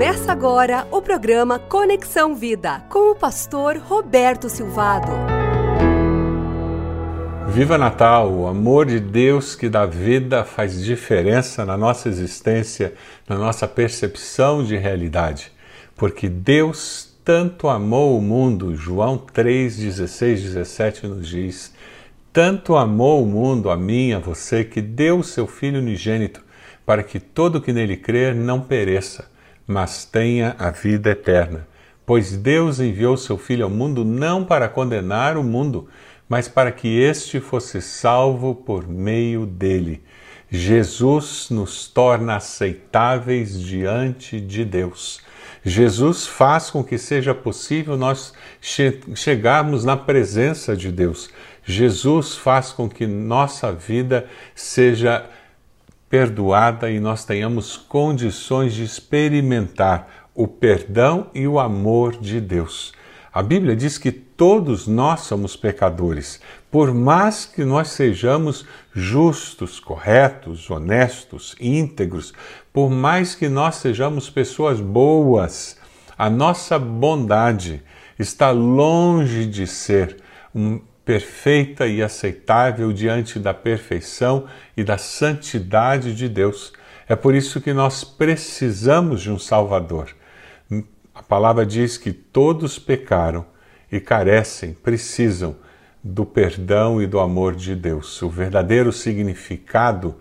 Começa agora o programa Conexão Vida com o pastor Roberto Silvado. Viva Natal! O amor de Deus que dá vida faz diferença na nossa existência, na nossa percepção de realidade. Porque Deus tanto amou o mundo, João 3, 16, 17 nos diz: Tanto amou o mundo, a mim, a você, que deu o seu Filho unigênito, para que todo que nele crer não pereça mas tenha a vida eterna. Pois Deus enviou seu Filho ao mundo não para condenar o mundo, mas para que este fosse salvo por meio dele. Jesus nos torna aceitáveis diante de Deus. Jesus faz com que seja possível nós che chegarmos na presença de Deus. Jesus faz com que nossa vida seja perdoada e nós tenhamos condições de experimentar o perdão e o amor de Deus. A Bíblia diz que todos nós somos pecadores, por mais que nós sejamos justos, corretos, honestos, íntegros, por mais que nós sejamos pessoas boas, a nossa bondade está longe de ser um perfeita e aceitável diante da perfeição e da santidade de Deus. É por isso que nós precisamos de um Salvador. A palavra diz que todos pecaram e carecem, precisam do perdão e do amor de Deus. O verdadeiro significado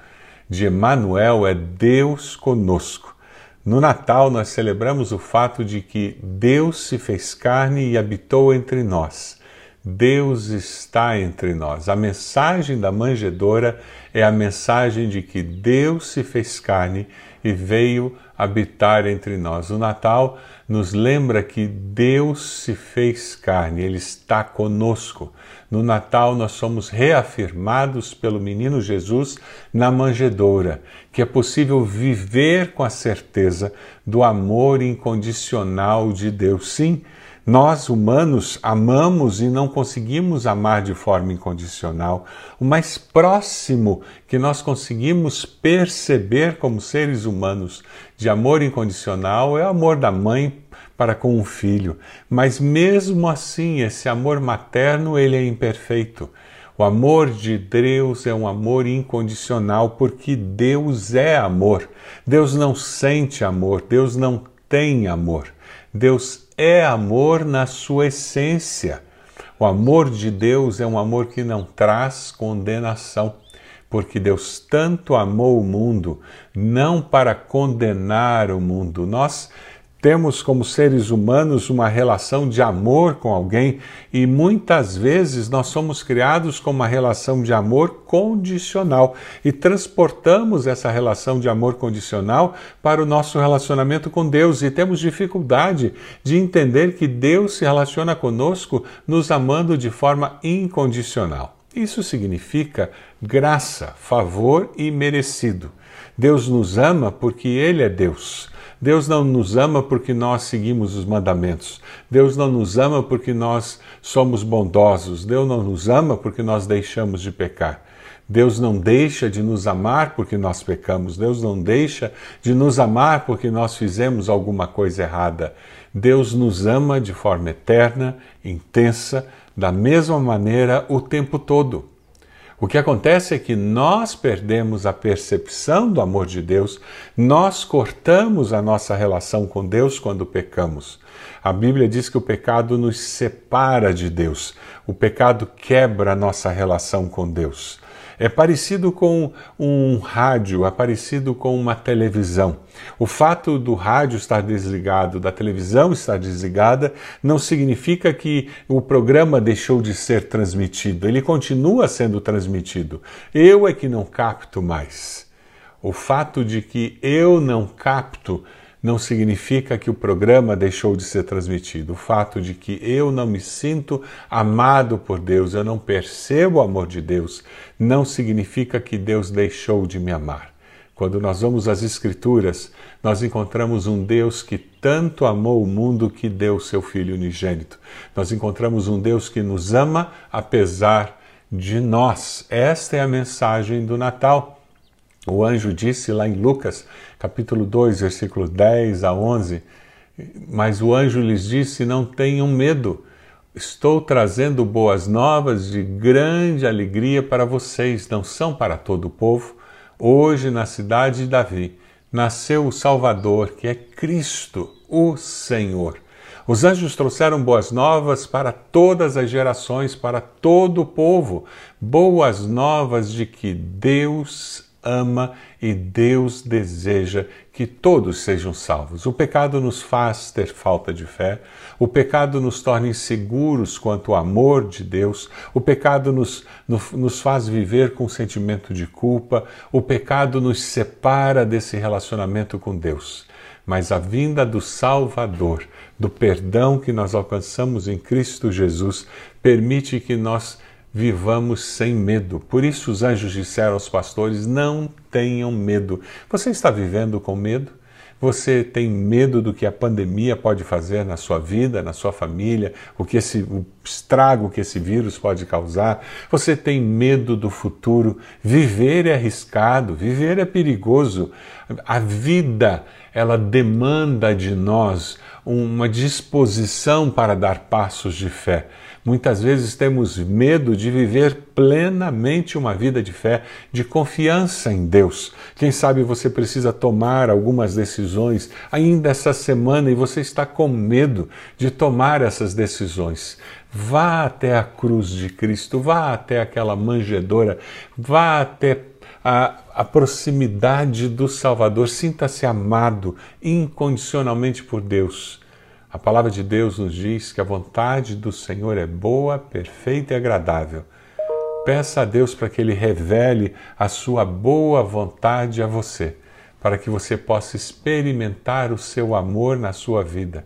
de Emmanuel é Deus conosco. No Natal nós celebramos o fato de que Deus se fez carne e habitou entre nós. Deus está entre nós. A mensagem da manjedora é a mensagem de que Deus se fez carne e veio habitar entre nós. O Natal nos lembra que Deus se fez carne, Ele está conosco. No Natal, nós somos reafirmados pelo menino Jesus na manjedoura, que é possível viver com a certeza do amor incondicional de Deus. Sim, nós, humanos, amamos e não conseguimos amar de forma incondicional. O mais próximo que nós conseguimos perceber como seres humanos de amor incondicional é o amor da mãe para com o filho. Mas mesmo assim, esse amor materno, ele é imperfeito. O amor de Deus é um amor incondicional, porque Deus é amor. Deus não sente amor, Deus não tem amor. Deus é amor na sua essência. O amor de Deus é um amor que não traz condenação, porque Deus tanto amou o mundo, não para condenar o mundo. Nós temos como seres humanos uma relação de amor com alguém e muitas vezes nós somos criados com uma relação de amor condicional e transportamos essa relação de amor condicional para o nosso relacionamento com Deus e temos dificuldade de entender que Deus se relaciona conosco nos amando de forma incondicional. Isso significa graça, favor e merecido. Deus nos ama porque Ele é Deus. Deus não nos ama porque nós seguimos os mandamentos. Deus não nos ama porque nós somos bondosos. Deus não nos ama porque nós deixamos de pecar. Deus não deixa de nos amar porque nós pecamos. Deus não deixa de nos amar porque nós fizemos alguma coisa errada. Deus nos ama de forma eterna, intensa, da mesma maneira o tempo todo. O que acontece é que nós perdemos a percepção do amor de Deus, nós cortamos a nossa relação com Deus quando pecamos. A Bíblia diz que o pecado nos separa de Deus, o pecado quebra a nossa relação com Deus. É parecido com um rádio, é parecido com uma televisão. O fato do rádio estar desligado, da televisão estar desligada, não significa que o programa deixou de ser transmitido. Ele continua sendo transmitido. Eu é que não capto mais. O fato de que eu não capto não significa que o programa deixou de ser transmitido. O fato de que eu não me sinto amado por Deus, eu não percebo o amor de Deus, não significa que Deus deixou de me amar. Quando nós vamos às Escrituras, nós encontramos um Deus que tanto amou o mundo que deu seu Filho unigênito. Nós encontramos um Deus que nos ama apesar de nós. Esta é a mensagem do Natal. O anjo disse lá em Lucas, capítulo 2, versículo 10 a 11, mas o anjo lhes disse: Não tenham medo, estou trazendo boas novas de grande alegria para vocês, não são para todo o povo. Hoje, na cidade de Davi, nasceu o Salvador, que é Cristo, o Senhor. Os anjos trouxeram boas novas para todas as gerações, para todo o povo, boas novas de que Deus ama e Deus deseja que todos sejam salvos. O pecado nos faz ter falta de fé, o pecado nos torna inseguros quanto ao amor de Deus, o pecado nos, nos faz viver com sentimento de culpa, o pecado nos separa desse relacionamento com Deus. Mas a vinda do Salvador, do perdão que nós alcançamos em Cristo Jesus, permite que nós vivamos sem medo. Por isso os anjos disseram aos pastores: não tenham medo. Você está vivendo com medo? Você tem medo do que a pandemia pode fazer na sua vida, na sua família, o que esse estrago que esse vírus pode causar? Você tem medo do futuro? Viver é arriscado, viver é perigoso. A vida, ela demanda de nós uma disposição para dar passos de fé. Muitas vezes temos medo de viver plenamente uma vida de fé, de confiança em Deus. Quem sabe você precisa tomar algumas decisões ainda essa semana e você está com medo de tomar essas decisões. Vá até a cruz de Cristo, vá até aquela manjedora, vá até a, a, proximidade do Salvador, sinta-se amado incondicionalmente por Deus. A palavra de Deus nos diz que a vontade do Senhor é boa, perfeita e agradável. Peça a Deus para que Ele revele a sua boa vontade a você, para que você possa experimentar o seu amor na sua vida.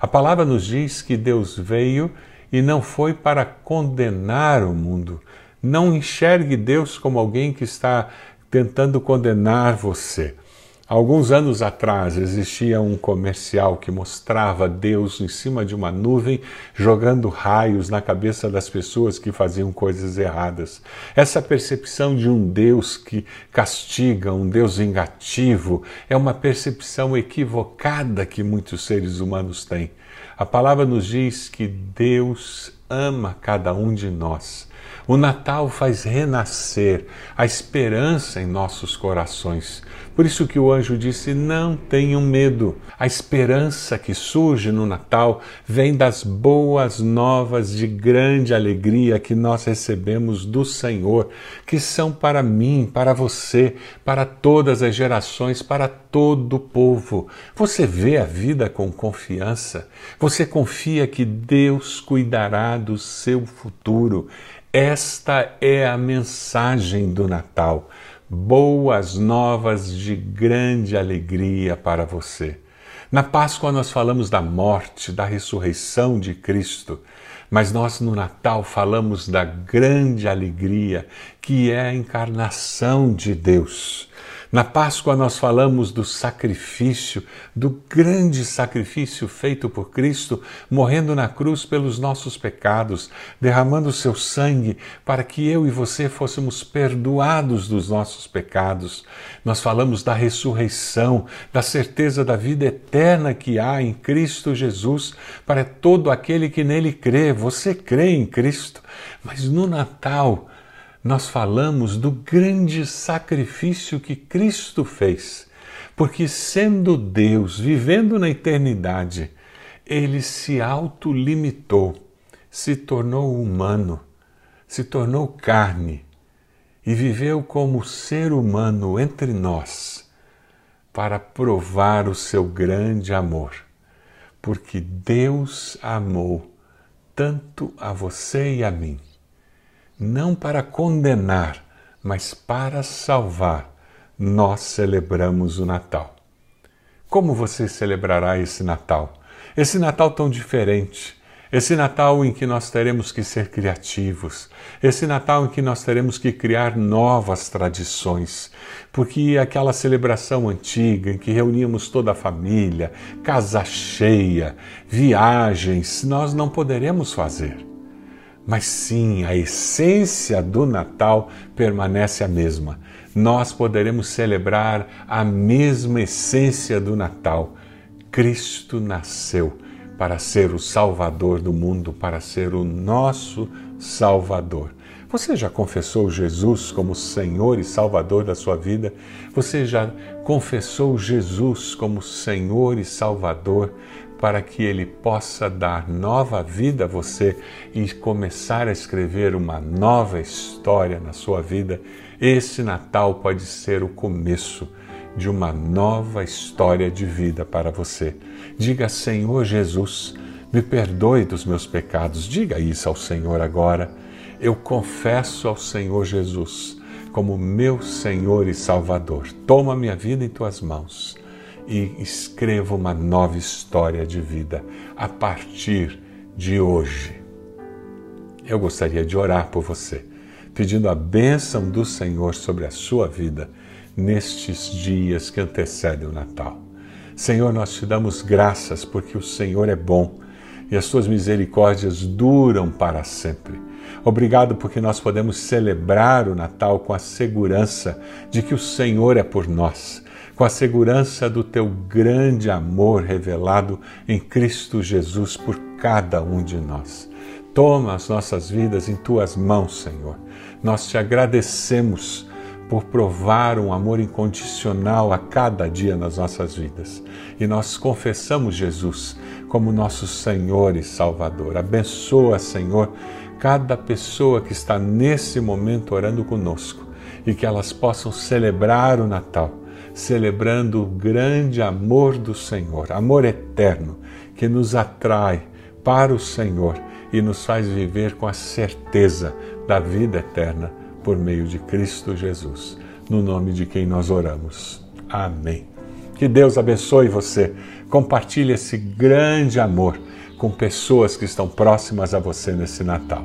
A palavra nos diz que Deus veio e não foi para condenar o mundo. Não enxergue Deus como alguém que está tentando condenar você. Alguns anos atrás existia um comercial que mostrava Deus em cima de uma nuvem jogando raios na cabeça das pessoas que faziam coisas erradas. Essa percepção de um Deus que castiga, um Deus vingativo, é uma percepção equivocada que muitos seres humanos têm. A palavra nos diz que Deus ama cada um de nós. O Natal faz renascer a esperança em nossos corações. Por isso que o anjo disse: Não tenham medo. A esperança que surge no Natal vem das boas novas de grande alegria que nós recebemos do Senhor, que são para mim, para você, para todas as gerações, para todo o povo. Você vê a vida com confiança? Você confia que Deus cuidará do seu futuro? Esta é a mensagem do Natal boas novas de grande alegria para você. Na Páscoa nós falamos da morte, da ressurreição de Cristo, mas nós no Natal falamos da grande alegria que é a encarnação de Deus. Na Páscoa nós falamos do sacrifício, do grande sacrifício feito por Cristo, morrendo na cruz pelos nossos pecados, derramando seu sangue para que eu e você fôssemos perdoados dos nossos pecados. Nós falamos da ressurreição, da certeza da vida eterna que há em Cristo Jesus para todo aquele que nele crê. Você crê em Cristo, mas no Natal nós falamos do grande sacrifício que Cristo fez, porque sendo Deus, vivendo na eternidade, ele se autolimitou, se tornou humano, se tornou carne e viveu como ser humano entre nós para provar o seu grande amor, porque Deus amou tanto a você e a mim não para condenar, mas para salvar, nós celebramos o Natal. Como você celebrará esse Natal? Esse Natal tão diferente, esse Natal em que nós teremos que ser criativos, esse Natal em que nós teremos que criar novas tradições, porque aquela celebração antiga em que reuníamos toda a família, casa cheia, viagens, nós não poderemos fazer Mas sim, a essência do Natal permanece a mesma. Nós poderemos celebrar a mesma essência do Natal. Cristo nasceu para ser o Salvador do mundo, para ser o nosso Salvador. Você já confessou Jesus como Senhor e Salvador da sua vida? Você já confessou Jesus como Senhor e Salvador para que Ele possa dar nova vida a você e começar a escrever uma nova história na sua vida? Esse Natal pode ser o começo de uma nova história de vida para você. Diga, Senhor Jesus, me perdoe dos meus pecados. Diga isso ao Senhor agora. Eu confesso ao Senhor Jesus como meu Senhor e Salvador. Toma minha vida em tuas mãos e escreva uma nova história de vida a partir de hoje. Eu gostaria de orar por você, pedindo a bênção do Senhor sobre a sua vida nestes dias que antecedem o Natal. Senhor, nós te damos graças porque o Senhor é bom e as suas misericórdias duram para sempre. Obrigado porque nós podemos celebrar o Natal com a segurança de que o Senhor é por nós, com a segurança do teu grande amor revelado em Cristo Jesus por cada um de nós. Toma as nossas vidas em tuas mãos, Senhor. Nós te agradecemos por provar um amor incondicional a cada dia nas nossas vidas. E nós confessamos Jesus como nosso Senhor e Salvador. Abençoa, Senhor, cada pessoa que está nesse momento orando conosco e que elas possam celebrar o Natal, celebrando o grande amor do Senhor, amor eterno que nos atrai para o Senhor e nos faz viver com a certeza da vida eterna por meio de Cristo Jesus, no nome de quem nós oramos. Amém. Que Deus abençoe você. Compartilhe esse grande amor com pessoas que estão próximas a você nesse Natal.